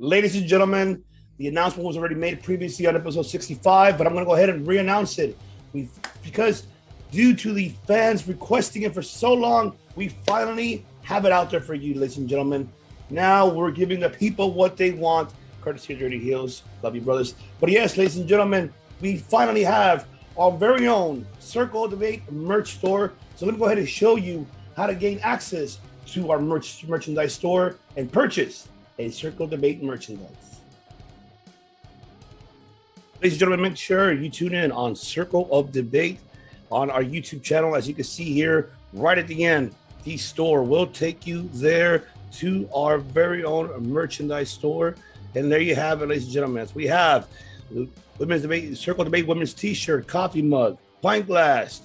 Ladies and gentlemen, the announcement was already made previously on episode 65, but I'm going to go ahead and re-announce it. We because due to the fans requesting it for so long, we finally have it out there for you, ladies and gentlemen. Now we're giving the people what they want, courtesy of Dirty Heels. Love you, brothers. But yes, ladies and gentlemen, we finally have our very own Circle Debate merch store. So let me go ahead and show you how to gain access to our merch merchandise store and purchase a Circle Debate merchandise. Ladies and gentlemen, make sure you tune in on Circle of Debate on our YouTube channel. As you can see here, right at the end, the store will take you there to our very own merchandise store. And there you have it, ladies and gentlemen. we have women's debate, circle debate, women's t-shirt, coffee mug, pint glass,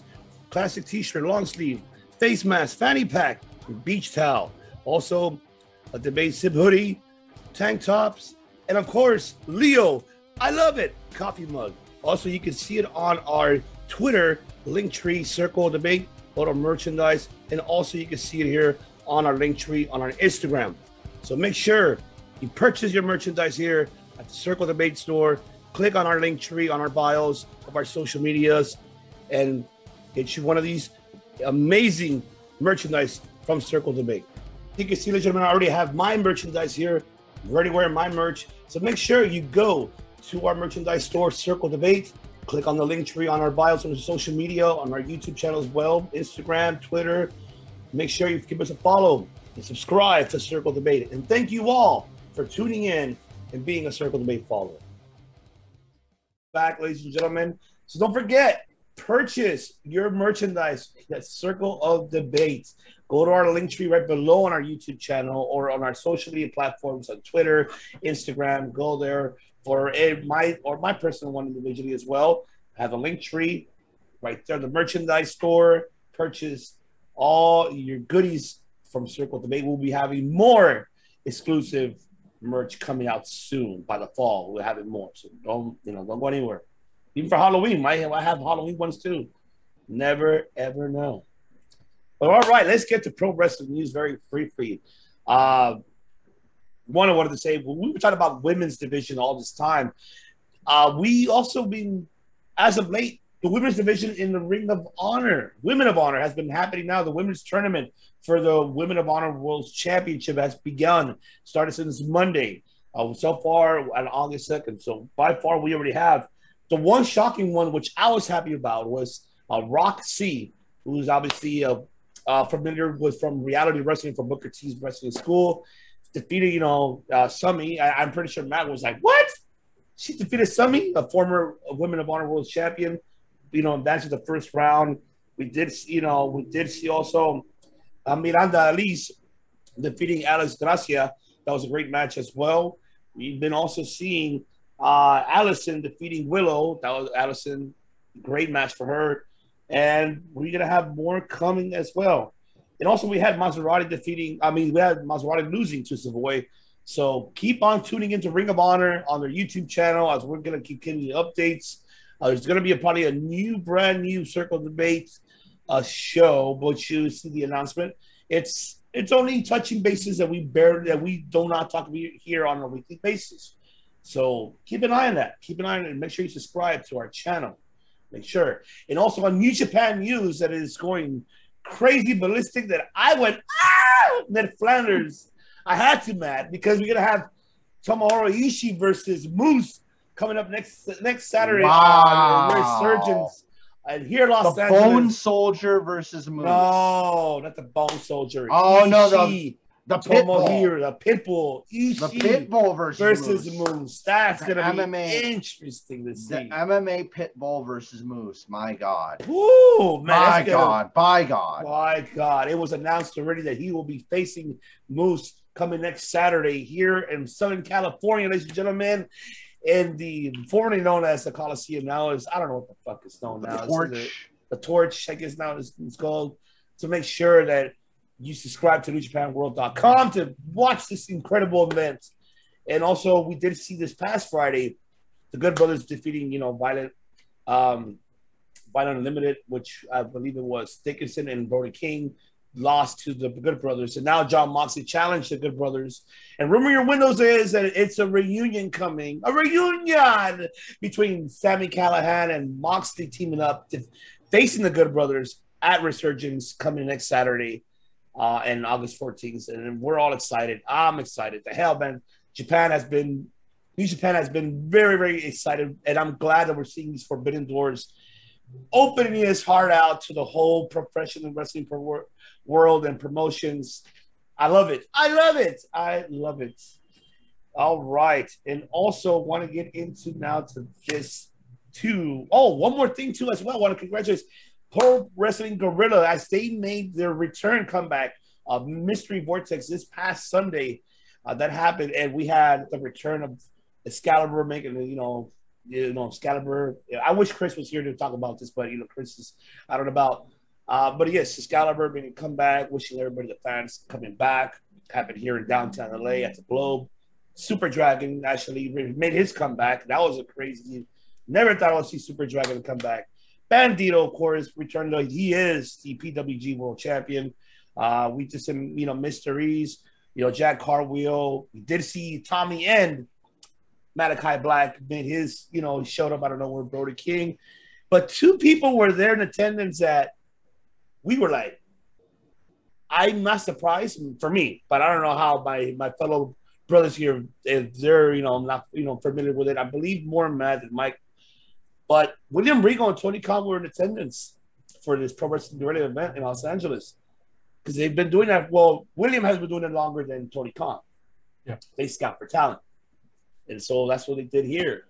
classic t-shirt, long sleeve, face mask, fanny pack, beach towel. Also, a debate sip hoodie, tank tops, and of course, Leo. I love it. Coffee mug. Also, you can see it on our Twitter, Linktree Circle Debate, photo merchandise, and also you can see it here on our Linktree on our Instagram. So make sure you purchase your merchandise here at the Circle Debate store. Click on our Linktree on our bios of our social medias and get you one of these amazing merchandise from Circle Debate. You can see, gentlemen, I already have my merchandise here, ready to wear my merch. So make sure you go to our merchandise store, Circle Debate. Click on the link tree on our bios on social media, on our YouTube channel as well, Instagram, Twitter. Make sure you give us a follow and subscribe to Circle Debate. And thank you all for tuning in and being a Circle Debate follower. Back, ladies and gentlemen. So don't forget, purchase your merchandise at Circle of Debate. Go to our link tree right below on our YouTube channel or on our social media platforms on Twitter, Instagram. Go there for my or my personal one individually as well. I have a link tree right there, the merchandise store. Purchase all your goodies from Circle of Debate. We'll be having more exclusive merch coming out soon by the fall. We'll have it more, so don't you know? Don't go anywhere. Even for Halloween, might I have Halloween ones too. Never ever know. But all right, let's get to pro wrestling news very briefly. Uh, one I wanted to say, well, we were talking about women's division all this time. Uh, we also been, as of late, the women's division in the Ring of Honor, Women of Honor, has been happening now. The women's tournament for the Women of Honor World Championship has begun, started since Monday. Uh, so far on August 2nd. So by far, we already have the one shocking one, which I was happy about, was uh, C, who's obviously uh, uh, familiar with from reality wrestling from Booker T's wrestling school. Defeated, you know, uh, Sumie. I, am pretty sure Matt was like, "What? She defeated Sumie, a former Women of Honor World Champion." You know, that's the first round. We did, you know, we did see also uh, Miranda Alize defeating Alex Gracia. That was a great match as well. We've been also seeing uh, Allysin defeating Willow. That was Allysin, great match for her and we're gonna have more coming as well. And also, we had Mazzerati defeating. I mean, we had Mazzerati losing to Savoy. So keep on tuning into Ring of Honor on their YouTube channel as we're gonna the updates. Uh, there's gonna be a, probably a new, brand new Circle Debate uh, show, but you see the announcement. It's it's only touching bases that we barely that we do not talk about here on a weekly basis. So keep an eye on that. Keep an eye on it and make sure you subscribe to our channel. Make sure. And also on New Japan News that is going crazy ballistic that I went, ah, Ned Flanders. I had to, Matt, because we're going to have Tomohiro Ishii versus Moose coming up next next Saturday wow. on Resurgence. And here, Los the Angeles. Bone Soldier versus Moose. No, not the Bone Soldier. Oh Ishii. no, the the Tomohiro, the Pitbull, Ishii the Pitbull versus, versus Moose. Moose. That's the gonna MMA, be interesting to see. The MMA Pitbull versus Moose. My God. Ooh, man. My God. By God. My God. It was announced already that he will be facing Moose coming next Saturday here in Southern California, ladies and gentlemen. And the formerly known as the Coliseum now is I don't know what the fuck it's known now. The torch. The, the torch, I guess now it's, it's called. To make sure that you subscribe to NewJapanWorld.com to watch this incredible event. And also, we did see this past Friday the Good Brothers defeating, you know, Violent, um, Violence Unlimited, which I believe it was Dickinson and Brody King lost to the Good Brothers, and now Jon Moxley challenged the Good Brothers. And rumor your windows is that it's a reunion coming, a reunion between Sami Callihan and Moxley teaming up, to, facing the Good Brothers at Resurgence coming next Saturday, uh, and August 14th. And we're all excited. I'm excited. The hell, man! Japan has been, New Japan has been very, very excited, and I'm glad that we're seeing these forbidden doors opening his heart out to the whole professional wrestling world and promotions. I love it. I love it. I love it. All right. And also want to get into now to this too. Oh, one more thing too as well. I want to congratulate Pro Wrestling Guerrilla as they made their return comeback of Mystery Vortex this past Sunday. Uh, that happened, and we had the return of Excalibur making, you know, you know, Excalibur. I wish Chris was here to talk about this, but you know, Chris is I don't know about. Uh, but yes, Excalibur making come back, wishing everybody the fans coming back. Happened here in downtown LA at the Globe. Super Dragon actually made his comeback. That was a crazy. Never thought I would see Super Dragon come back. Bandito, of course, returned. He is the PWG World Champion. Uh, we did some, you know, mysteries. You know, Jack Cartwheel. We did see Tommy End Malachi Black made his, you know, showed up. I don't know where Brody King, but two people were there in attendance that we were like, I'm not surprised for me, but I don't know how my my fellow brothers here, if they're you know not you know familiar with it. I believe more Matt than Mike, but William Regal and Tony Khan were in attendance for this Pro Wrestling Guerrilla event in Los Angeles because they've been doing that. Well, William has been doing it longer than Tony Khan. Yeah, they scout for talent. And so that's what they did here.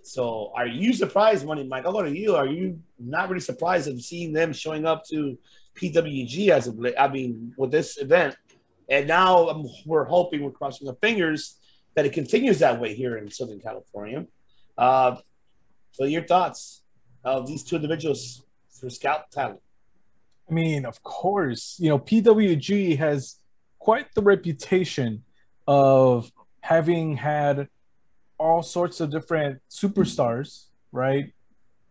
So are you surprised, Money Mike? I'll go to you. Are you not really surprised of seeing them showing up to PWG as of I mean, with this event? And now um, we're hoping, we're crossing our fingers that it continues that way here in Southern California. Uh, so your thoughts uh, of these two individuals for scout talent? I mean, of course, you know, PWG has quite the reputation of having had all sorts of different superstars, right,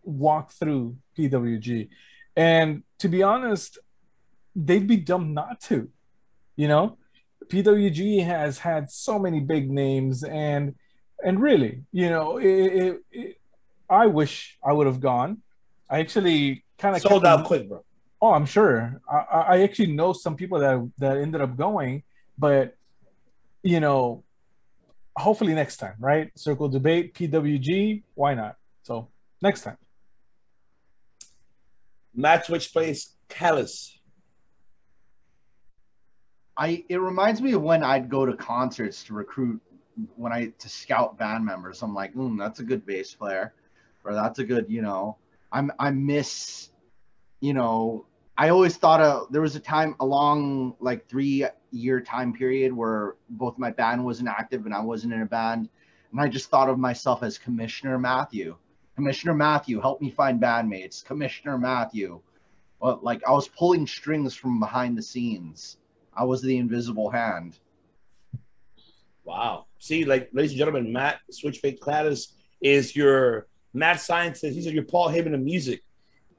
walk through PWG. And to be honest, they'd be dumb not to. You know, PWG has had so many big names, and and really, you know, it, it, it, I wish I would have gone. I actually kind of sold out quick, bro. Oh, I'm sure. I, I actually know some people that that ended up going, but you know, hopefully next time, right? Circle debate, PWG, why not? So next time. Match which plays Callis. I it reminds me of when I'd go to concerts to recruit when I to scout band members. I'm like, mm, that's a good bass player, or that's a good, you know. I'm I miss, you know, I always thought of there was a time along like three year time period where both my band wasn't active and I wasn't in a band. And I just thought of myself as Commissioner Matthew. Commissioner Matthew, help me find bandmates. Commissioner Matthew. Well, like I was pulling strings from behind the scenes. I was the invisible hand. Wow. See, like, ladies and gentlemen, Matt Switchblade Gladys is your mad scientist. He's your Paul Heyman of music.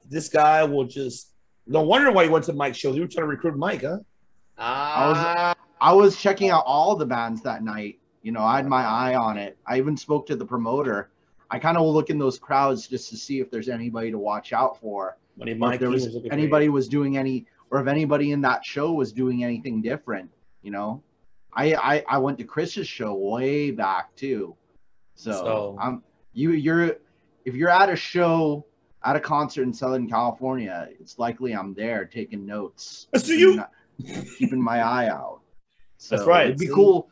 This guy will just no wonder why he went to Mike's show. You were trying to recruit Mike, huh? Ah. I was I was checking out all the bands that night. You know, I had my eye on it. I even spoke to the promoter. I kind of look in those crowds just to see if there's anybody to watch out for. When if there was, was anybody was doing any, or if anybody in that show was doing anything different. You know, I I, I went to Chris's show way back too. So, so I'm you you're if you're at a show at a concert in Southern California, it's likely I'm there taking notes. I see you. keeping my eye out. So That's right. It'd be see? cool.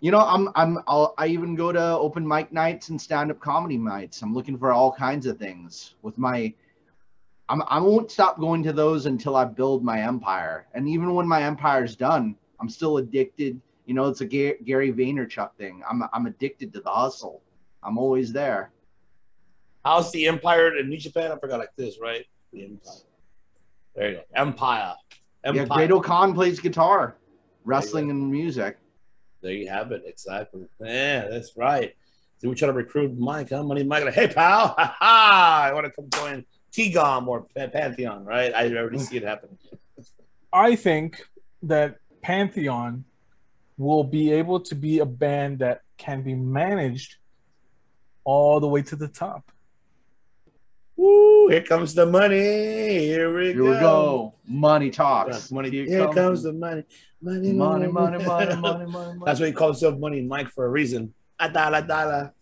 You know, I'm I'm I'll, I even go to open mic nights and stand up comedy nights. I'm looking for all kinds of things with my. I'm I won't stop going to those until I build my empire. And even when my empire's done, I'm still addicted. You know, it's a Gary Vaynerchuk thing. I'm I'm addicted to the hustle. I'm always there. How's the Empire in New Japan? I forgot like this, right? The Empire. There you go. Empire. Empire. Yeah, Great-O-Khan plays guitar, wrestling and music. There you have it. Exactly. Yeah, that's right. So we try to recruit Mike, huh? Money Mike. Like, hey, pal. Ha ha. I want to come join T-GOM or Pantheon, right? I already see it happening. I think that Pantheon will be able to be a band that can be managed all the way to the top. Woo, here comes the money. Here we Here go. we go. Money talks. Money. Here Here, comes comes the money. Money, money, money, money, money, money, money. That's why he calls himself Money Mike for a reason. A dollar, dollar.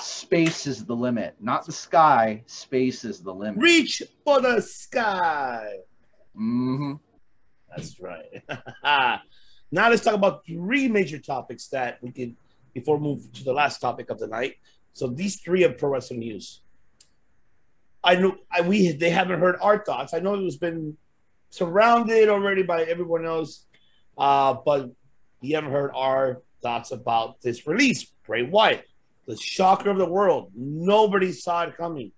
Space is the limit, not the sky. Space is the limit. Reach for the sky. Mm-hmm. That's right. now let's talk about three major topics that we can before we move to the last topic of the night. So these three are pro wrestling news. I know I, we they haven't heard our thoughts. I know it was been surrounded already by everyone else, uh, but you haven't heard our thoughts about this release. Bray Wyatt, the shocker of the world. Nobody saw it coming.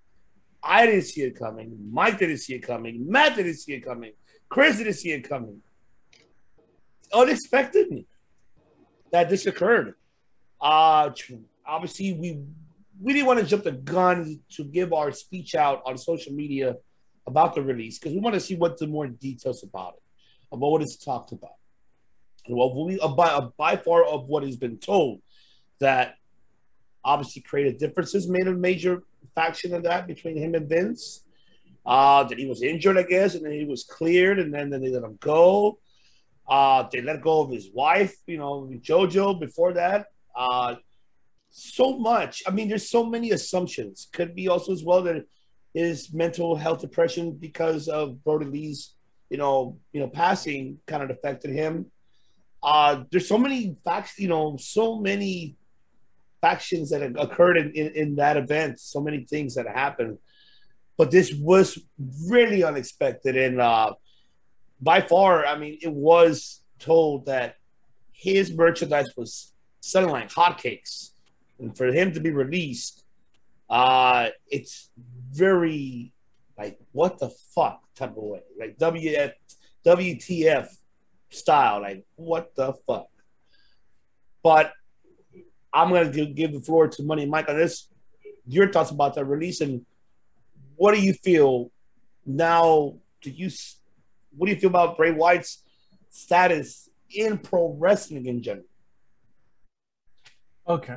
I didn't see it coming. Mike didn't see it coming. Matt didn't see it coming. Chris didn't see it coming. Unexpected that this occurred. Uh, obviously, we we didn't want to jump the gun to give our speech out on social media about the release because we want to see what the more details about it, about what it's talked about. Well, we by, by far of what has been told that obviously created differences, made a major faction of that between him and Vince. Uh, that he was injured, I guess, and then he was cleared, and then, then they let him go. Uh, they let go of his wife, you know, JoJo before that. Uh, so much. I mean, there's so many assumptions. Could be also as well that his mental health depression because of Brody Lee's, you know, you know, passing kind of affected him. Uh, there's so many facts, you know, so many factions that occurred in, in, in that event, so many things that happened. But this was really unexpected. And uh, by far, I mean, it was told that his merchandise was selling like hotcakes. And for him to be released, uh, it's very like what the fuck type of way, like WF, WTF style, like what the fuck. But I'm gonna give, the floor to Money Mike on this. Your thoughts about that release and what do you feel now? Do you what do you feel about Bray Wyatt's status in pro wrestling in general? Okay.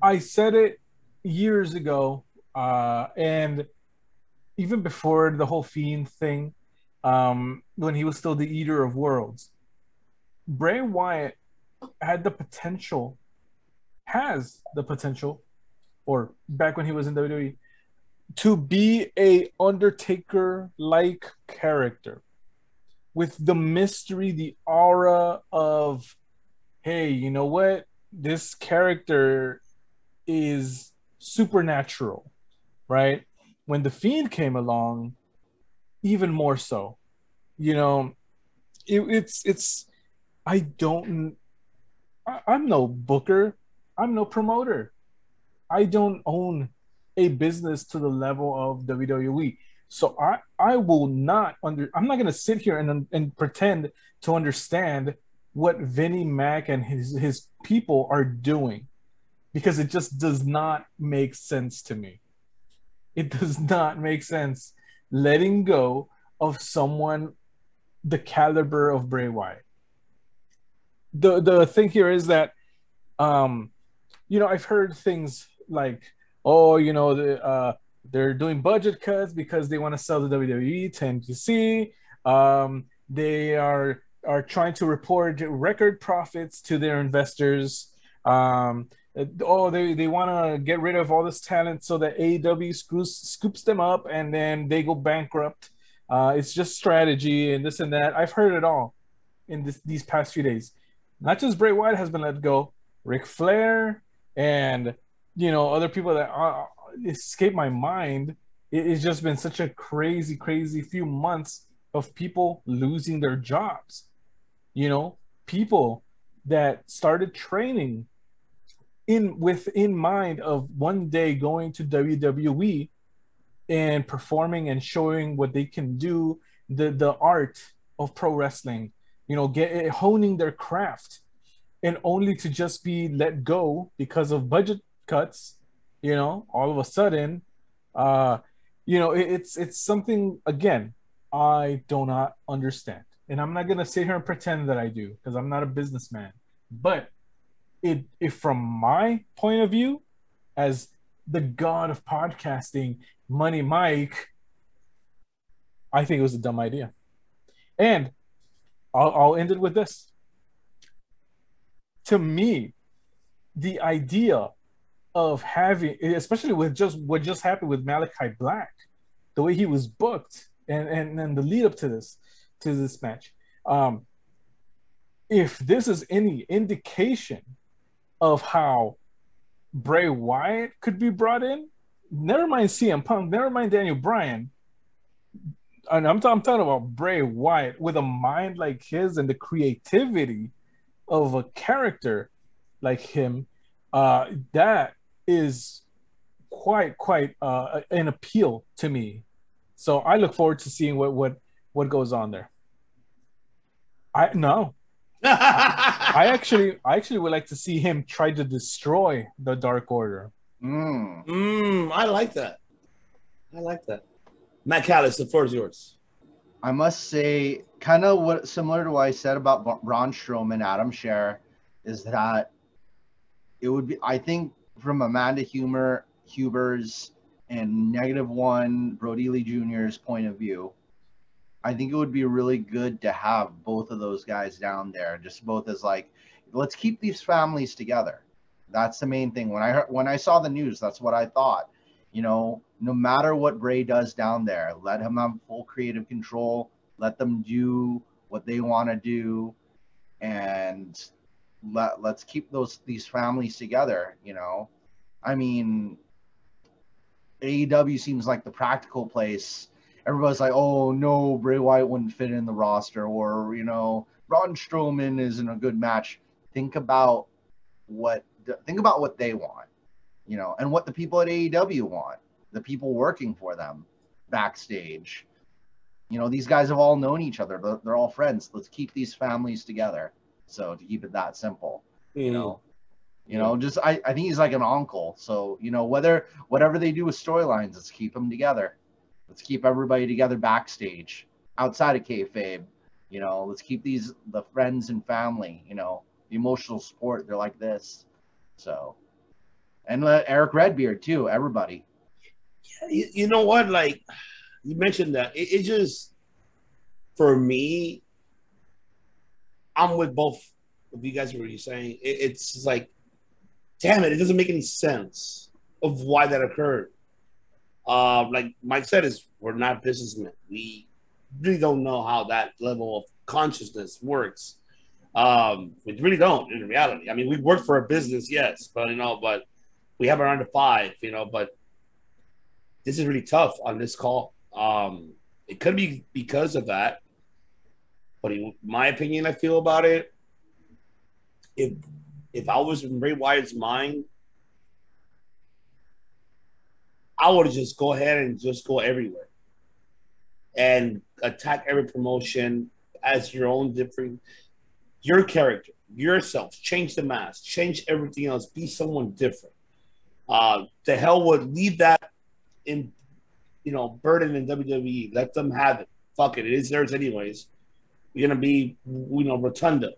I said it years ago, uh, and even before the whole Fiend thing, um, when he was still the Eater of Worlds, Bray Wyatt had the potential, has the potential, or back when he was in WWE, to be a Undertaker like character with the mystery, the aura of, hey, you know what? This character is supernatural, right? When the Fiend came along, even more so. You know, it, it's it's. I don't. I, I'm no booker. I'm no promoter. I don't own a business to the level of WWE. So I I will not under. I'm not gonna sit here and and pretend to understand what Vinnie Mac and his his people are doing because it just does not make sense to me. It does not make sense letting go of someone the caliber of Bray Wyatt. The the thing here is that um you know I've heard things like oh you know the uh they're doing budget cuts because they want to sell the WWE to NBC. Um, they are are trying to report record profits to their investors. Um, oh, they, they want to get rid of all this talent so that AEW screws, scoops them up and then they go bankrupt. Uh, it's just strategy and this and that. I've heard it all in this, these past few days. Not just Bray Wyatt has been let go, Ric Flair and you know other people that are, escape my mind. It's just been such a crazy, crazy few months of people losing their jobs. You know, people that started training in with in mind of one day going to WWE and performing and showing what they can do, the the art of pro wrestling, you know, get honing their craft, and only to just be let go because of budget cuts you know all of a sudden uh you know, it, it's it's something again I do not understand, and I'm not gonna sit here and pretend that I do because I'm not a businessman. But it, if from my point of view, as the god of podcasting, Money Mike, I think it was a dumb idea. And I'll, I'll end it with this. To me, the idea of having, especially with just what just happened with Malachi Black, the way he was booked, and and, and the lead up to this to this match. Um, if this is any indication of how Bray Wyatt could be brought in, never mind CM Punk, never mind Daniel Bryan. And I'm, t- I'm talking about Bray Wyatt with a mind like his and the creativity of a character like him. Uh, that is quite quite uh, an appeal to me. So I look forward to seeing what what what goes on there. I no, actually, I actually would like to see him try to destroy the Dark Order. Mm. Mm, I like that. I like that. Matt Callis, the floor is yours. I must say, kind of what similar to what I said about Bra- Braun Strowman, Adam Scherr, is that it would be. I think from Amanda Humer, Huber's, and Negative One, Brody Lee Jr.'s point of view, I think it would be really good to have both of those guys down there, just both as like, let's keep these families together. That's the main thing. When I heard, when I saw the news, that's what I thought. You know, no matter what Bray does down there, let him have full creative control. Let them do what they want to do, and let let's keep those these families together. You know, I mean, AEW seems like the practical place everybody's like, oh no, Bray Wyatt wouldn't fit in the roster, or you know, Braun Strowman isn't a good match. Think about what think about what they want, you know, and what the people at AEW want, the people working for them backstage. You know, these guys have all known each other. They're, they're all friends. Let's keep these families together. So to keep it that simple, you mm. know, you know, mm. just I, I think he's like an uncle. So you know, whether whatever they do with storylines, let's keep them together. Let's keep everybody together backstage, outside of kayfabe. You know, let's keep these the friends and family. You know, the emotional support. They're like this. So, and Eric Redbeard too. Everybody. You, you know what? Like you mentioned that it, it just for me, I'm with both of you guys. What you're saying? It, it's like, damn it! It doesn't make any sense of why that occurred. Uh, like Mike said, is we're not businessmen. We really don't know how that level of consciousness works. Um, we really don't in reality. I mean, we work for a business, yes, but you know, but we have around to five, you know, but this is really tough on this call. Um, it could be because of that, but in my opinion, I feel about it. If if I was in Bray Wyatt's mind, I would just go ahead and just go everywhere and attack every promotion as your own different, your character, yourself. Change the mask, change everything else, be someone different. Uh, the hell would leave that in, you know, burden in WWE. Let them have it. Fuck it, it is theirs anyways. You're gonna be, you know, rotunda.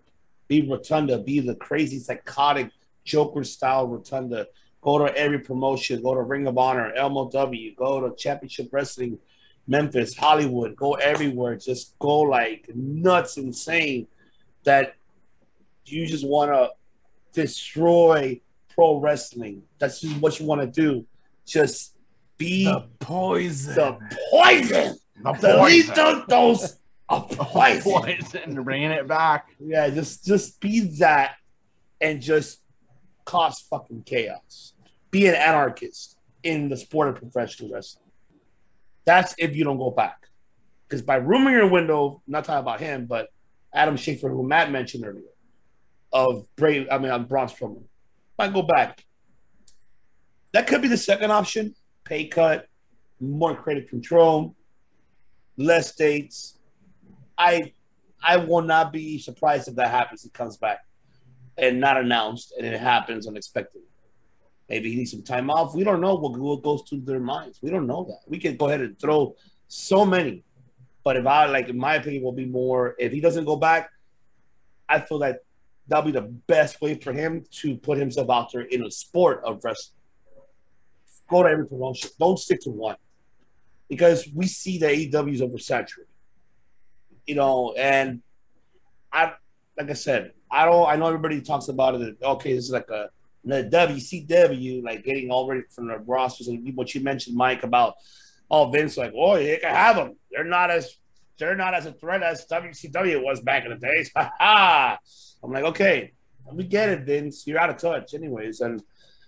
Be rotunda. Be the crazy, psychotic Joker style rotunda Go to every promotion. Go to Ring of Honor, MLW. Go to Championship Wrestling, Memphis, Hollywood. Go everywhere. Just go like nuts, insane. That you just want to destroy pro wrestling. That's just what you want to do. Just be the poison. The poison. The The poison. lethal dose of poison. Poison, bringing it back. Yeah, just just be that, and just cause fucking chaos. Be an anarchist in the sport of professional wrestling. That's if you don't go back. Because by rooming your window, not talking about him, but Adam Schaefer, who Matt mentioned earlier, of Brave, I mean, on Braun Strowman, might go back. That could be the second option. Pay cut, more credit control, less dates. I I will not be surprised if that happens. It comes back and not announced, and it happens unexpectedly. Maybe he needs some time off. We don't know what, goes through their minds. We don't know that. We can go ahead and throw so many. But if I like, in my opinion, will be more. If he doesn't go back, I feel that that'll be the best way for him to put himself out there in a sport of wrestling. Go to every promotion. Don't stick to one, because we see the AEW is oversaturated. You know, and I, like I said, I don't. I know everybody talks about it. Okay, this is like a the WCW, like getting already from the rosters and what you mentioned, Mike, about oh Vince, like, oh, they can have them. They're not as they're not as a threat as WCW was back in the days. Ha ha. I'm like, okay, we get it, Vince. You're out of touch, anyways. And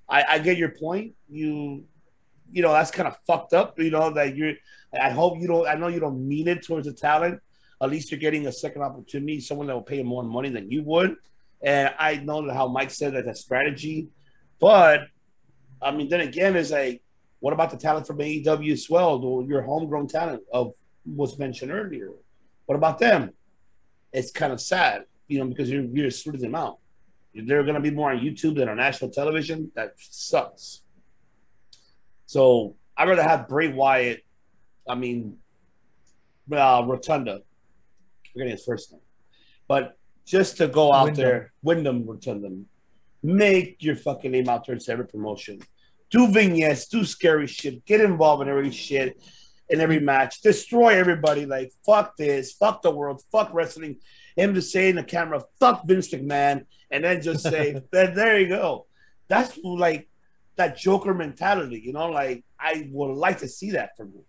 I, I get your point. You, you know, that's kind of fucked up. You know that you're. I hope you don't. I know you don't mean it towards the talent. At least you're getting a second opportunity. Someone that will pay more money than you would. And I know how Mike said that a strategy, but I mean, then again, is like, what about the talent from AEW as well? Your homegrown talent of was mentioned earlier. What about them? It's kind of sad, you know, because you're you're sorting them out. They're going to be more on YouTube than on national television. That sucks. So I'd rather have Bray Wyatt. I mean, uh, Rotunda. Forgetting his first name, but just to go out Wyndham. there, Wyndham Rotunda, make your fucking name out there in every promotion. Do vignettes, do scary shit, get involved in every shit in every match, destroy everybody. Like fuck this, fuck the world, fuck wrestling. Him to say in the camera, fuck Vince McMahon, and then just say, there you go. That's like that Joker mentality, you know. Like I would like to see that from him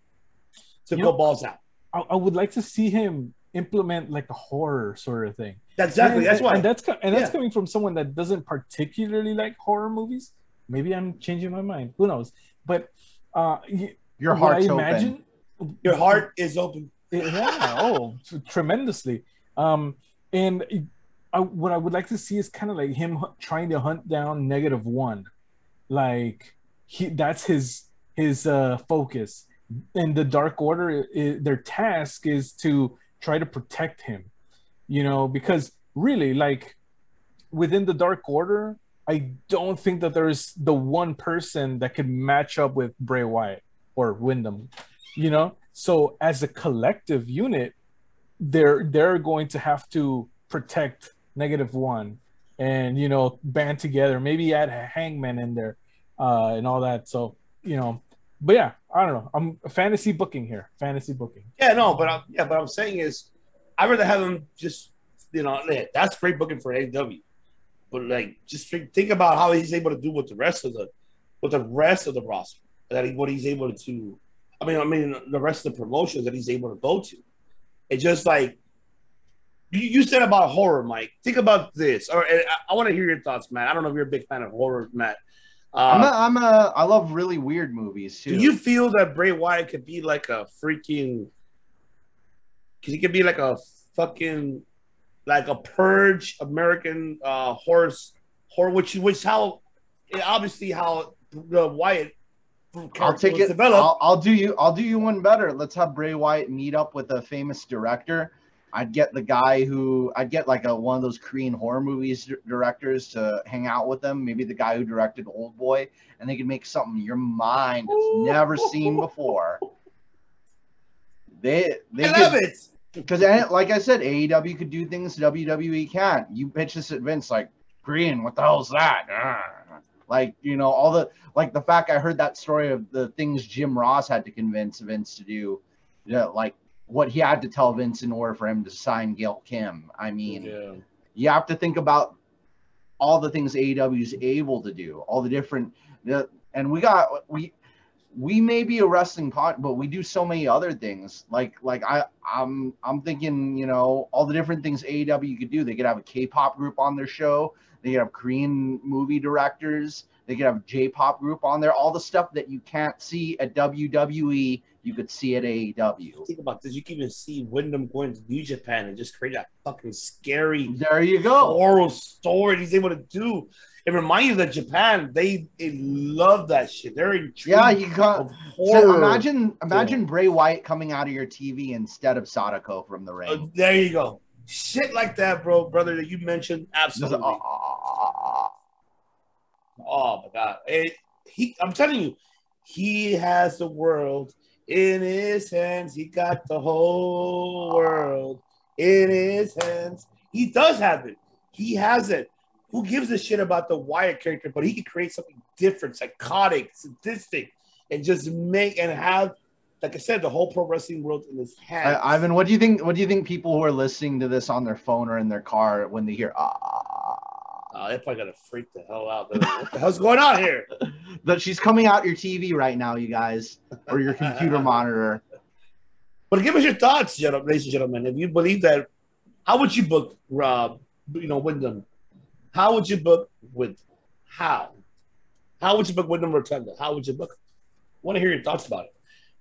to You go know- balls out. I, I would like to see him implement like a horror sort of thing. Exactly. And, That's why. and that's and that's Yeah. coming from someone that doesn't particularly like horror movies. Maybe I'm changing my mind. Who knows? But uh, y- Your what heart's I open. imagine, Your heart is open. yeah, oh, tremendously. Um, and I, what I would like to see is kind of like him trying to hunt down negative one, like he that's his his uh focus. And the Dark Order, i their task is to try to protect him, you know, because really, like within the Dark Order, I don't think that there's the one person that could match up with Bray Wyatt or Wyndham, you know. So as a collective unit, they're they're going to have to protect negative one, and you know band together. Maybe add a Hangman in there, uh, and all that. So you know, but yeah, I don't know. I'm fantasy booking here. Fantasy booking. Yeah, no, but I'm, yeah, but I'm saying is, I'd rather have him just, you know, that's great booking for AW, but like, just think about how he's able to do with the rest of the, with the rest of the roster, that he, what he's able to, I mean, I mean, the rest of the promotions that he's able to go to. It's just like you, you said about horror, Mike. Think about this, or I, I want to hear your thoughts, Matt. I don't know if you're a big fan of horror, Matt. Uh, I'm a, I'm a I love really weird movies too. do you feel that Bray Wyatt could be like a freaking? Cause he could be like a fucking, like a purge American uh horse, horror, which which how, obviously how the Wyatt. I'll take it. Developed. I'll, I'll do you. I'll do you one better. Let's have Bray Wyatt meet up with a famous director. I'd get the guy who I'd get like a one of those Korean horror movies directors to hang out with them. Maybe the guy who directed Old Boy, and they could make something your mind has never seen before. They they I love could, it. because like I said, AEW could do things WWE can't. You pitch this at Vince like Korean, what the hell's that? Ah. Like you know all the like the fact I heard that story of the things Jim Ross had to convince Vince to do, yeah, like what he had to tell Vince in order for him to sign Gail Kim. I mean, Yeah. you have to think about all the things AEW is able to do, all the different, the, and we got we we may be a wrestling pod, but we do so many other things. Like like I I'm I'm thinking you know all the different things AEW could do. They could have a K-pop group on their show. They could have Korean movie directors. They could have J-pop group on there. All the stuff that you can't see at WWE, you could see at AEW. Think about this. You can even see Wyndham going to New Japan and just create that fucking scary There you go. oral story he's able to do. It reminds you that Japan, they, they love that shit. They're intrigued Yeah, you got. So horror. imagine imagine Bray Wyatt coming out of your TV instead of Sadako from the Uh, ring. there you go. Shit like that, bro, brother, that you mentioned. Absolutely. uh, uh, uh, uh, Oh my god! It, he, I'm telling you, he has the world in his hands. He got the whole world in his hands. He does have it. He has it. Who gives a shit about the Wyatt character? But he can create something different, psychotic, sadistic, and just make and have, like I said, the whole pro wrestling world in his hands. I, Ivan, what do you think? What do you think people who are listening to this on their phone or in their car when they hear ah, Oh, they're probably gonna freak the hell out. They're what the hell's going on here? that she's coming out your TV right now, you guys, or your computer monitor. But give us your thoughts, gentlemen, ladies and gentlemen. If you believe that, how would you book Rob? You know, Wyndham. How would you book with? How? How would you book Wyndham Rotunda? How would you book? I want to hear your thoughts about it.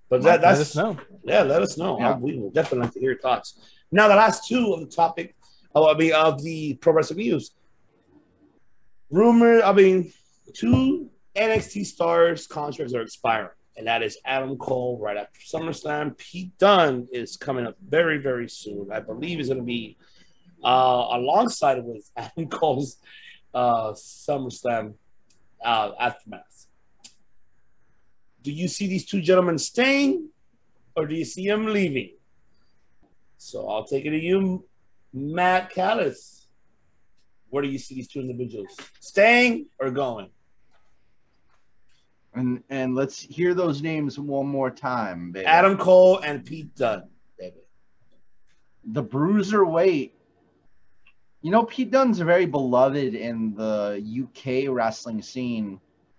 But that, Let that's us know. yeah, let us know. Yeah. We will definitely like to hear your thoughts. Now, the last two of the topic, oh, I mean, of the pro wrestling news. Rumor, I mean, two NXT stars contracts are expiring, and that is Adam Cole right after SummerSlam. Pete Dunne is coming up very, very soon. I believe he's going to be uh, alongside with Adam Cole's uh, SummerSlam uh, aftermath. Do you see these two gentlemen staying, or do you see them leaving? So I'll take it to you, Matt Callis. Where do you see these two individuals staying or going? And and let's hear those names one more time, baby. Adam Cole and Pete Dunne, baby. the bruiser weight. You know, Pete Dunne's very beloved in the UK wrestling scene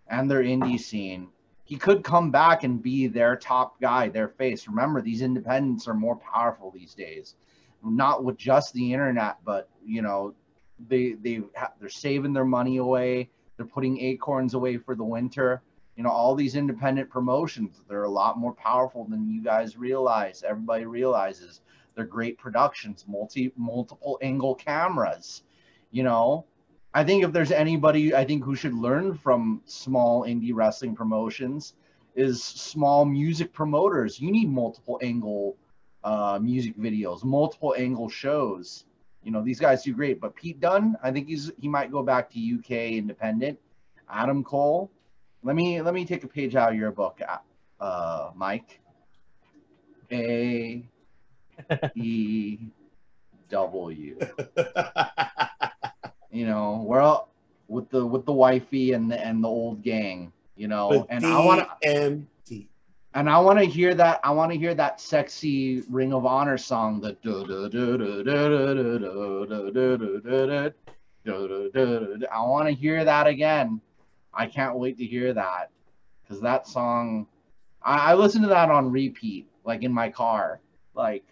and their indie scene. He could come back and be their top guy, their face. Remember, these independents are more powerful these days. Not with just the internet, but you know, they they they're saving their money away. They're putting acorns away for the winter. You know, all these independent promotions, they're a lot more powerful than you guys realize. Everybody realizes they're great productions, multi multiple angle cameras. You know, I think if there's anybody I think who should learn from small indie wrestling promotions is small music promoters. You need multiple angle uh, music videos, multiple angle shows. You know, these guys do great. But Pete Dunne, I think he's he might go back to UK independent. Adam Cole, let me let me take a page out of your book, uh, Mike. A E W. You know, we're all with the with the wifey and the and the old gang. You know, With and I want to. And I want to hear that. I want to hear that sexy Ring of Honor song. The I want to hear that again. I can't wait to hear that because that song, I, I listen to that on repeat, like in my car, like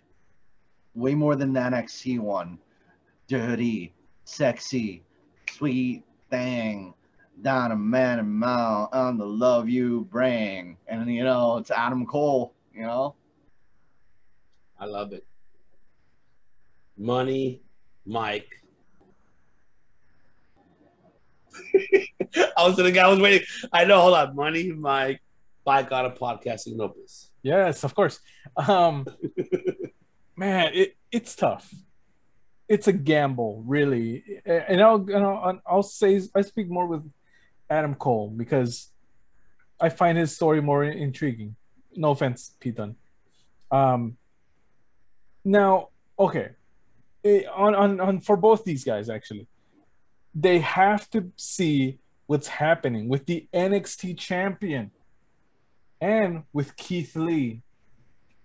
way more than the NXT one. Dirty, sexy, sweet thing down a man and mile on the love you bring. And you know, it's Adam Cole, you know. I love it. Money, Mike. I was the guy I was waiting. I know. Hold on. Money, Mike. Bike on a podcasting Lopez. Yes, of course. Um, man, it, it's tough. It's a gamble, really. And I'll, and I'll I'll say I speak more with Adam Cole because I find his story more intriguing. No offense, Pete Dunne. Um, now, okay, Eh, on, on on for both these guys actually, they have to see what's happening with the NXT champion and with Keith Lee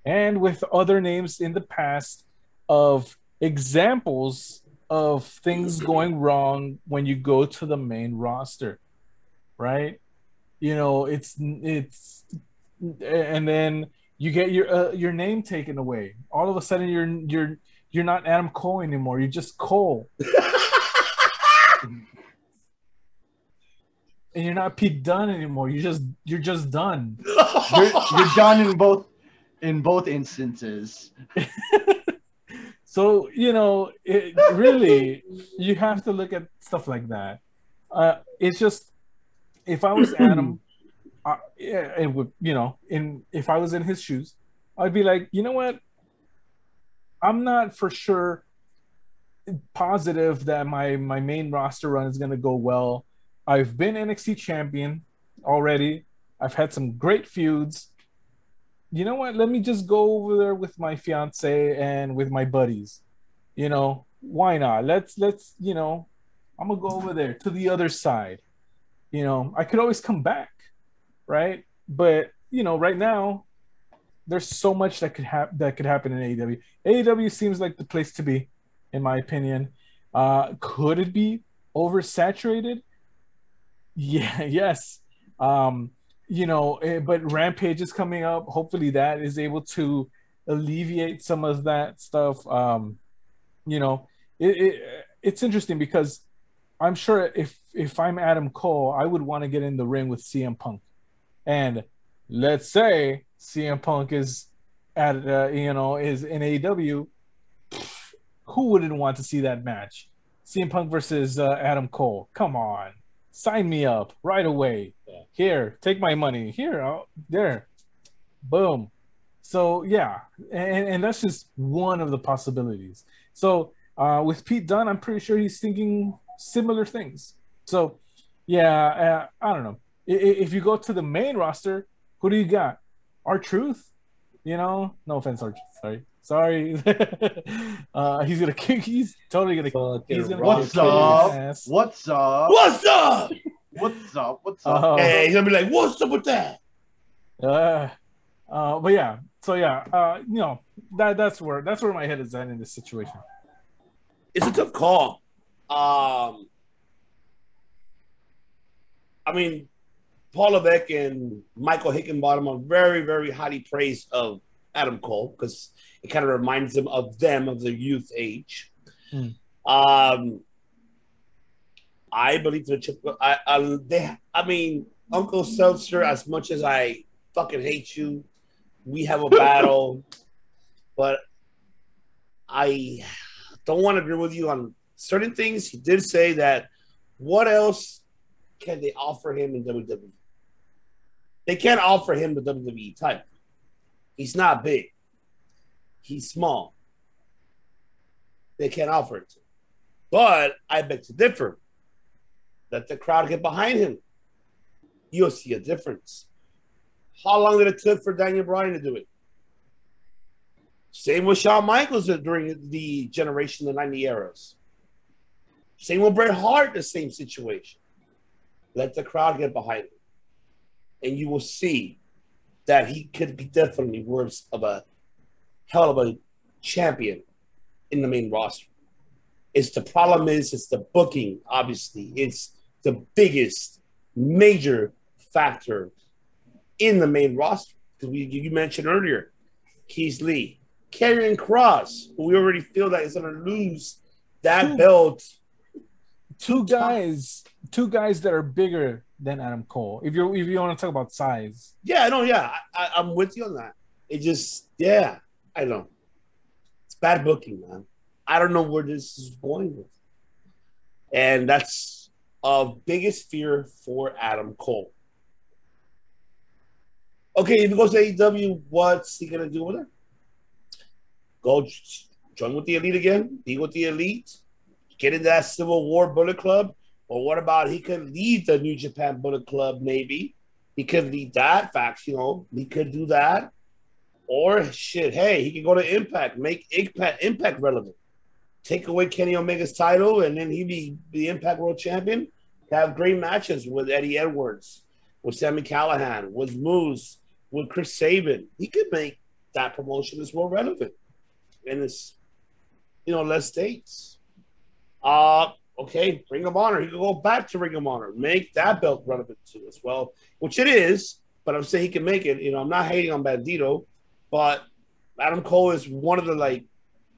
and with other names in the past of examples of things going wrong when you go to the main roster right? You know it's it's and then you get your uh, your name taken away. All of a sudden you're you're you're not Adam Cole anymore. You're just Cole. And you're not Pete Dunne anymore. You're just you're just done You're, you're done in both in both instances. so you know it really you have to look at stuff like that. Uh it's just if i was adam I, it would you know in if i was in his shoes i'd be like you know what i'm not for sure positive that my my main roster run is going to go well I've been NXT champion already. I've had some great feuds. You know what? Let me just go over there with my fiance and with my buddies. You know, why not? Let's let's, you know, I'm gonna go over there to the other side. You know, I could always come back, right? But you know, right now, there's so much that could happen that could happen in AEW. AEW seems like the place to be, in my opinion. Uh, could it be oversaturated? Yeah, yes. Um, you know, eh, but Rampage is coming up. Hopefully, that is able to alleviate some of that stuff. Um, you know, it, it it's interesting because I'm sure if if I'm Adam Cole, I would want to get in the ring with CM Punk, and let's say CM Punk is at uh, you know is in AEW, who wouldn't want to see that match? CM Punk versus uh, Adam Cole. Come on, sign me up right away. Yeah. Here, take my money. Here, oh, there, boom. So yeah, and, and that's just one of the possibilities. So uh, with Pete Dunne, I'm pretty sure he's thinking similar things. So yeah, uh, I don't know. I- i- If you go to the main roster, who do you got? Our truth, you know, no offense, R-Truth. Sorry, sorry. uh, he's gonna kick. He's totally gonna. Fucking He's gonna What's kick his up? ass. What's up? What's up? What's up? What's up? Uh, Hey, he's gonna be like, "What's up with that?" uh, uh, but yeah, so yeah, uh, you know, that that's where that's where my head is at in this situation. It's a tough call. Um, I mean, Paul Levesque and Michael Hickenbottom are very, very highly praised of Adam Cole because it kind of reminds them of them of their youth age. Hmm. Um, I believe the chip. I, I, they, I mean, Uncle Seltzer. As much as I fucking hate you, we have a battle, but I don't want to agree with you on certain things. He did say that. What else can they offer him in WWE? They can't offer him the WWE title. He's not big. He's small. They can't offer it to him. But I beg to differ. Let the crowd get behind him. You'll see a difference. How long did it take for Daniel Bryan to do it? Same with Shawn Michaels during the generation the 90 eras. Same with Bret Hart, the same situation. Let the crowd get behind him. And you will see that he could be definitely worth of a hell of a champion in the main roster. It's the problem is it's the booking, obviously. It's the biggest major factor in the main roster. Because we you mentioned earlier, Keith Lee, Karrion Kross, who we already feel that is gonna lose that belt. Two guys, two guys that are bigger than Adam Cole. If you if you want to talk about size, Yeah, no, yeah, I, I'm with you on that. It just, yeah, I know. It's bad booking, man. I don't know where this is going with. And that's a biggest fear for Adam Cole. Okay, if he goes to AEW, what's he gonna do with it? Go join with the elite again? Be with the elite? Get in that Civil War Bullet Club? Or what about he could lead the New Japan Bullet Club, maybe? He could lead that fact, you know, he could do that. Or shit, hey, he could go to Impact, make Impact Impact relevant. Take away Kenny Omega's title, and then he'd be the Impact World Champion. Have great matches with Eddie Edwards, with Sami Callihan, with Moose, with Chris Sabin. He could make that promotion as more relevant. And it's you know, less dates. Uh okay, Ring of Honor. He could go back to Ring of Honor, make that belt relevant too as well, which it is. But I'm saying he can make it. You know, I'm not hating on Bandido, but Adam Cole is one of the like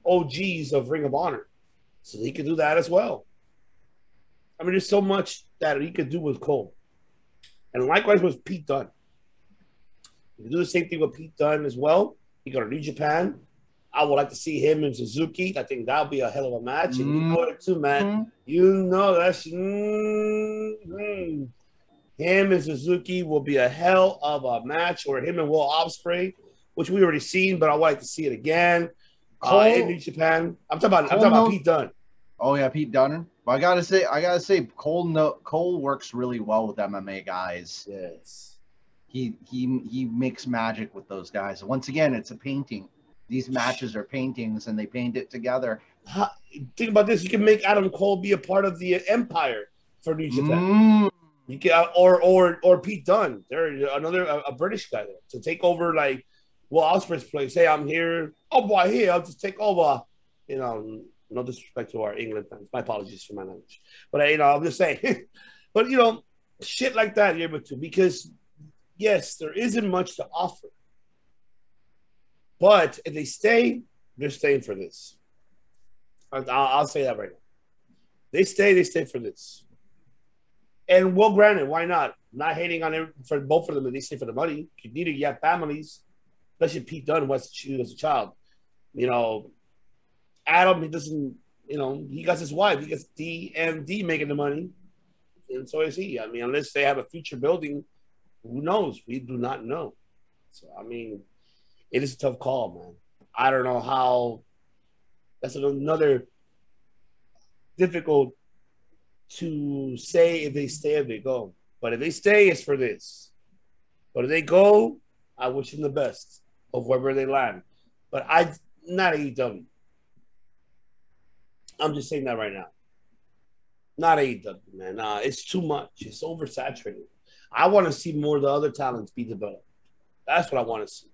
OGs of Ring of Honor, so he could do that as well. I mean, there's so much that he could do with Cole, and likewise with Pete Dunne. You could do the same thing with Pete Dunne as well. He go to New Japan. I would like to see him and Suzuki. I think that would be a hell of a match. And you know it too, man. Mhm. You know that's mm, him and Suzuki will be a hell of a match, or him and Will Ospreay, which we already seen, but I would like to see it again. Uh, in New Japan, I'm talking about. I'm Cole talking about Pete Dunne. Oh yeah, Pete Dunne. But I gotta say, I gotta say, Cole no, Cole works really well with MMA guys. Yes. He he he makes magic with those guys. Once again, it's a painting. These matches are paintings, and they paint it together. How, think about this: you can make Adam Cole be a part of the Empire for New Japan. Mm, You can, uh, or or or Pete Dunne. There, another a, a British guy there to take over like Will Ospreay's place. Hey, I'm here. Oh boy, here I'll just take over. You know, no disrespect to our England fans. My apologies for my language, but uh, you know, I'm just saying. but you know, shit like that you're able to because yes, there isn't much to offer. But if they stay, they're staying for this. I'll, I'll say that right now. They stay, they stay for this. And well, granted, why not? Not hating on them for both of them if they stay for the money. You need to you have families, especially Pete Dunne was as a child. You know, Adam, he doesn't, you know, he got his wife, he gets DMD making the money. And so is he. I mean, unless they have a future building, who knows? We do not know. So I mean, it is a tough call, man. I don't know how that's another difficult to say if they stay or they go. But if they stay, it's for this. But if they go, I wish them the best of wherever they land. But I not AEW. I'm just saying that right now. Not AEW, man. Nah, it's too much. It's oversaturated. I want to see more of the other talents be developed. That's what I want to see.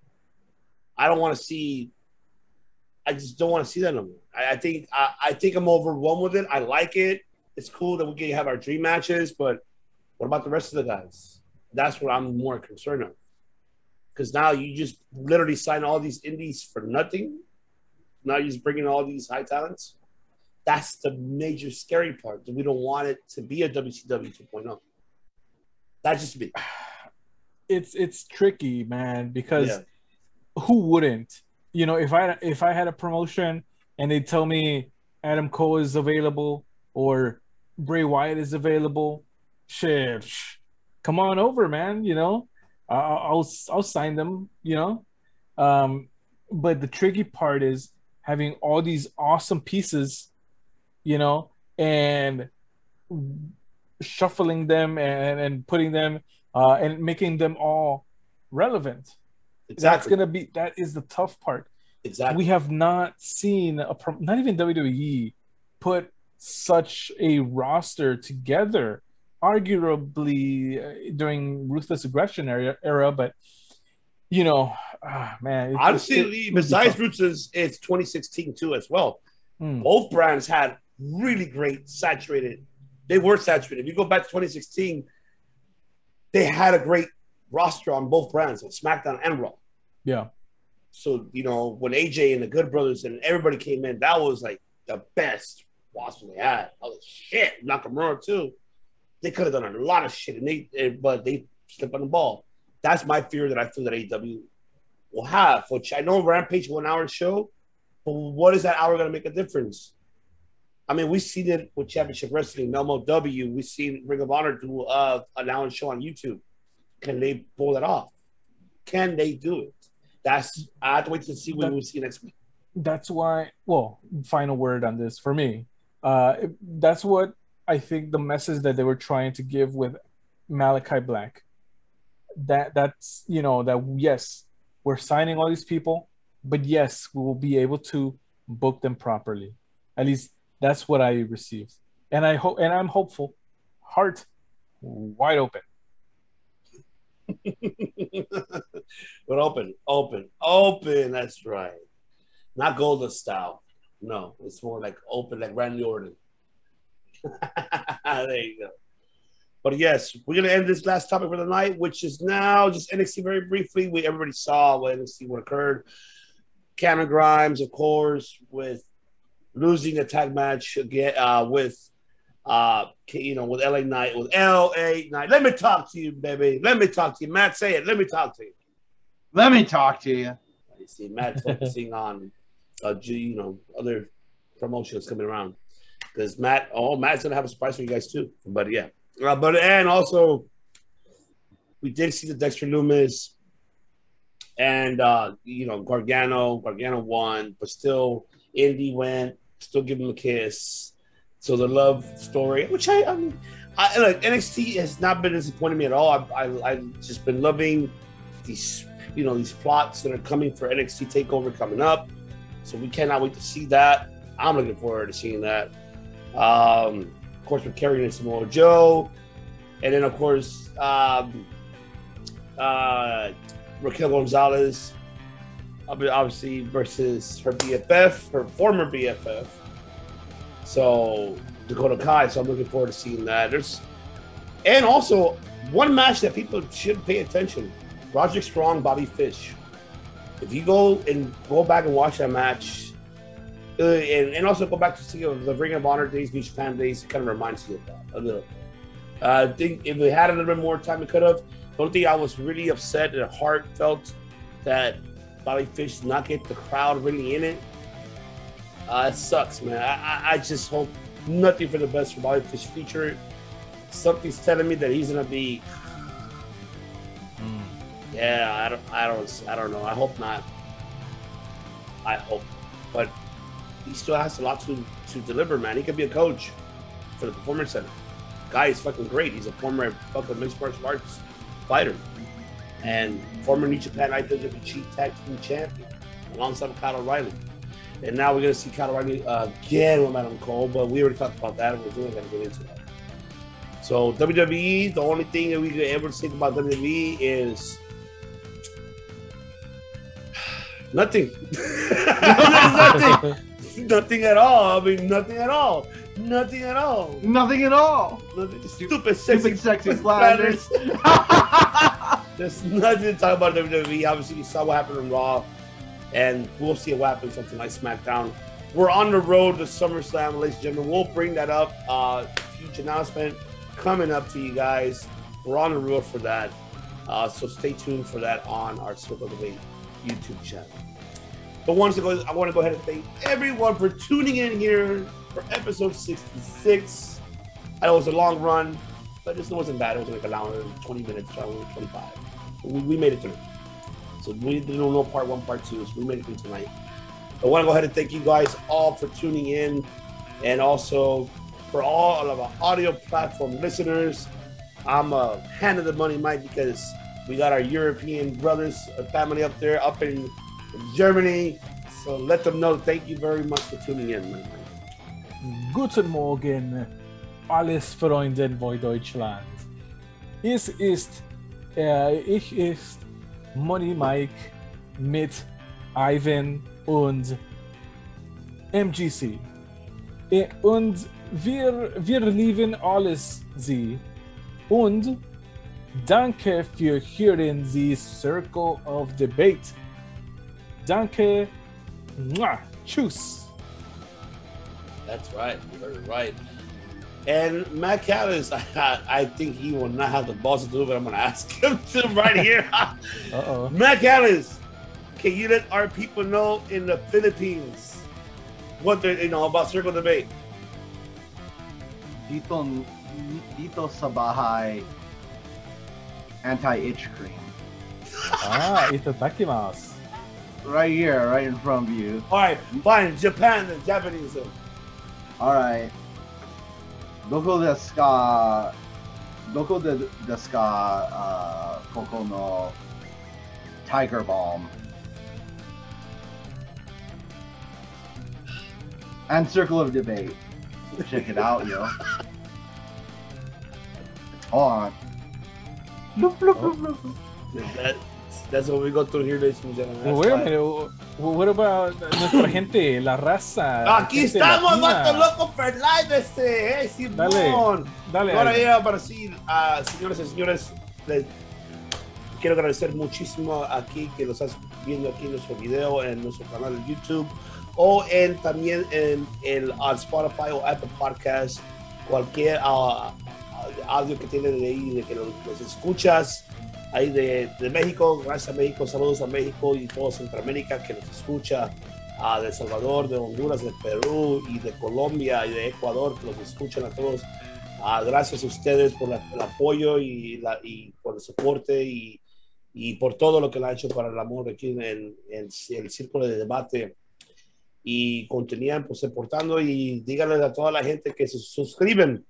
I don't want to see. I just don't want to see that no more. I, I think I, I think I'm overwhelmed with it. I like it. It's cool that we can have our dream matches, but what about the rest of the guys? That's what I'm more concerned of. Because now you just literally sign all these indies for nothing. Now you're just bringing all these high talents. That's the major scary part. That we don't want it to be a WCW 2.0. That's just me. It's it's tricky, man, because Yeah. Who wouldn't? You know, if I if I had a promotion and they tell me Adam Cole is available or Bray Wyatt is available, shit, sh- come on over, man. You know, I'll I'll, I'll sign them. You know, um, but the tricky part is having all these awesome pieces, you know, and shuffling them and and putting them uh, and making them all relevant. That's gonna be that is the tough part. exactly. We have not seen a not even WWE put such a roster together. Arguably uh, during ruthless aggression era, era but you know, ah, man. it- Honestly, it- besides is it's 2016 too as well. Hmm. Both brands had really great saturated. They were saturated. If you go back to 2016, they had a great roster on both brands, on SmackDown and Raw. yeah, So you know when AJ and the Good Brothers and everybody came in, that was like the best roster they had. I Oh shit, Nakamura too. They could have done a lot of shit, and they but they slipped on the ball. That's my fear that I feel that AEW will have. Which I know Rampage one hour show, but what is that hour going to make a difference? I mean, we've seen it with Championship Wrestling, MLW. We've seen Ring of Honor do uh, an hour show on YouTube. Can they pull that off? Can they do it? That's I have to wait to see what That- we'll see next week. that's why. Well, final word on this for me. Uh, that's what I think the message that they were trying to give with Malakai Black. That that's you know that yes, we're signing all these people, but yes, we will be able to book them properly. At least that's what I received, and I hope and I'm hopeful. Heart wide open. but open, open, open. That's right. Not Golden style. No, it's more like open, like Randy Orton. there you go. But yes, we're gonna end this last topic for the night, which is now just NXT very briefly. We everybody saw what NXT what occurred. Cameron Grimes, of course, with losing the tag match again uh, with uh, you know, with LA Knight, with LA Knight. Let me talk to you, baby. Let me talk to you. Matt, say it. Let me talk to you. Let me talk to you. You see, Matt focusing on, uh, G- you know, other promotions coming around. Because Matt, oh, Matt's gonna have a surprise for you guys too. But yeah, uh, but and also, we did see the Dexter Lumis, and uh, you know Gargano. Gargano won, but still, Indi went. Still give him a kiss. So the love story, which I, I mean, I, like NXT has not been disappointing me at all. I, I, I've just been loving these, you know, these plots that are coming for NXT Takeover coming up. So we cannot wait to see that. I'm looking forward to seeing that. Um, of course, with Kerry and Samoa Joe, and then of course um, uh, Raquel Gonzalez, obviously versus her BFF, her former BFF. So Dakota Kai. So I'm looking forward to seeing that. There's and also one match that people should pay attention: Roderick Strong, Bobby Fish. If you go and go back and watch that match, uh, and, and also go back to see the Ring of Honor days, New Japan days, it kind of reminds you of that a little. Uh, I think if we had a little bit more time, we could have. The only thing I was really upset and heartfelt that Bobby Fish did not get the crowd really in it. Uh, it sucks, man. I, I just hope nothing for the best for Bobby Fish future. Something's telling me that he's gonna be. Mm. Yeah, I don't, I don't, I don't know. I hope not. I hope, but he still has a lot to to deliver, man. He could be a coach for the performance center. Guy is fucking great. He's a former fucking mixed martial arts fighter and former New Japan IWGP Tag Team Champion alongside Kyle O'Reilly. And now we're going to see O'Reilly uh, again with Adam Cole, but we already talked about that. and We're really going to get into that. So WWE, the only thing that we can ever think about WWE is nothing. nothing. nothing at all. I mean, nothing at all. Nothing at all. Nothing at all. Nothing. Stupid, sexy, Stupid, sexy. There's nothing to talk about WWE. Obviously, you saw what happened in Raw, and we'll see what happens something like SmackDown. We're on the road to SummerSlam, ladies and gentlemen. We'll bring that up. Uh, huge announcement coming up to you guys. We're on the road for that. Uh, so stay tuned for that on our Circle Debate YouTube channel. But once ago, I want to go ahead and thank everyone for tuning in here for episode 66. I know it was a long run, but this wasn't bad. It was like an hour and 20 minutes, 25. We, we made it through. So we didn't know part one, part two. So we made it tonight. I want to go ahead and thank you guys all for tuning in and also for all of our audio platform listeners. I'm a hand of the money, Mike, because we got our European brothers, uh, family up there, up in Germany. So let them know. Thank you very much for tuning in, man. Guten Morgen, alles Freunde von Deutschland. Es ist, äh, ich ist Money Mike mit Ivan und MGC. Äh, eh, und wir, wir lieben alles sie. Und danke für hören Sie Circle of Debate. Danke. Mwah. Tschüss. That's right. You heard it right. And Matt Callis, I, I think he will not have the balls to do it, but I'm going to ask him to right here. Uh-oh. Matt Callis, can you let our people know in the Philippines what they you know about Circle Debate? Dito, dito sa bahay, anti-itch cream. Ah, itadakimasu. Right here, right in front of you. All right, fine. Japan, the Japanese. Then. Alright. Doko desu ka? Doko de, desu ka? Uh, koko no Tiger Balm. And Circle of Debate. Check it out, yo. Hold on. Loop, loop, loop, loop. That, that's what we go through here, ladies and gentlemen. Well, That's wait a why. minute. wh- What about nuestra gente, la raza? Aquí gente estamos? Vato Loco for Live, este, hey, Simón. Dale, Ahora Ale. ya para decir, a señores y señores, les quiero agradecer muchísimo aquí que los estás viendo aquí en nuestro video, en nuestro canal de YouTube, o en también en el uh, Spotify o Apple Podcast, cualquier uh, audio que tienen de ahí, de que los, los escuchas, ahí de, de México, gracias a México, saludos a México y todo Centroamérica que nos escucha, uh, de El Salvador, de Honduras, de Perú y de Colombia y de Ecuador, que los escuchan a todos. Ah, gracias a ustedes por la- el apoyo y, la, y por el soporte y, y por todo lo que le ha hecho para el amor aquí en, en- en el círculo de debate. y contenían, pues, portando y díganle a toda la gente que se suscriben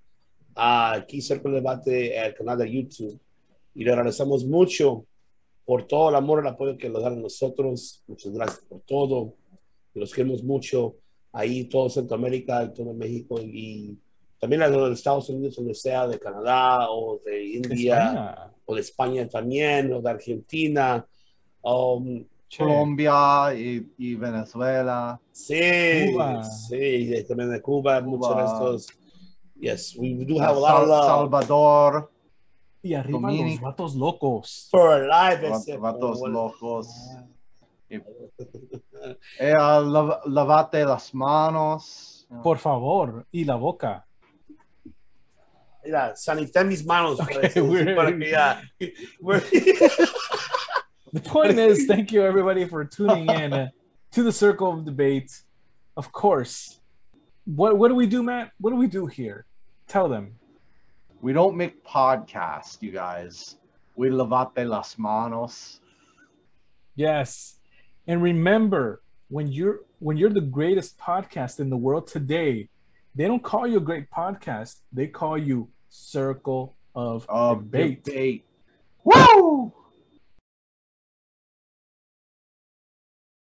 a aquí cerca del debate al canal de YouTube. Y le agradecemos mucho por todo el amor y el apoyo que nos dan a nosotros. Muchas gracias por todo. Los queremos mucho ahí, todo Centroamérica, todo México y también a los Estados Unidos, donde sea, de Canadá o de India España. o de España también o de Argentina. Um. Colombia y, y Venezuela. sí, Cuba. sí, y también de Cuba, muchos de Cuba. estos. Yes, we do have a lot of Salvador, Y arriba Dominic. los vatos locos. for life. Vat- ese- vatos oh, locos. Eh, ah, lav- lavate las manos. Por favor. Y la boca. Mira, sanité mis manos. Okay, para, eso, we're- para que The point is, thank you everybody for tuning in uh, to the Circle of Debate. Of course. What what do we do, Matt? What do we do here? Tell them. We don't make podcasts, you guys. We lavate las manos. Yes. And remember, when you're when you're the greatest podcast in the world today, they don't call you a great podcast. They call you Circle of, Of Debate. debate. Woo!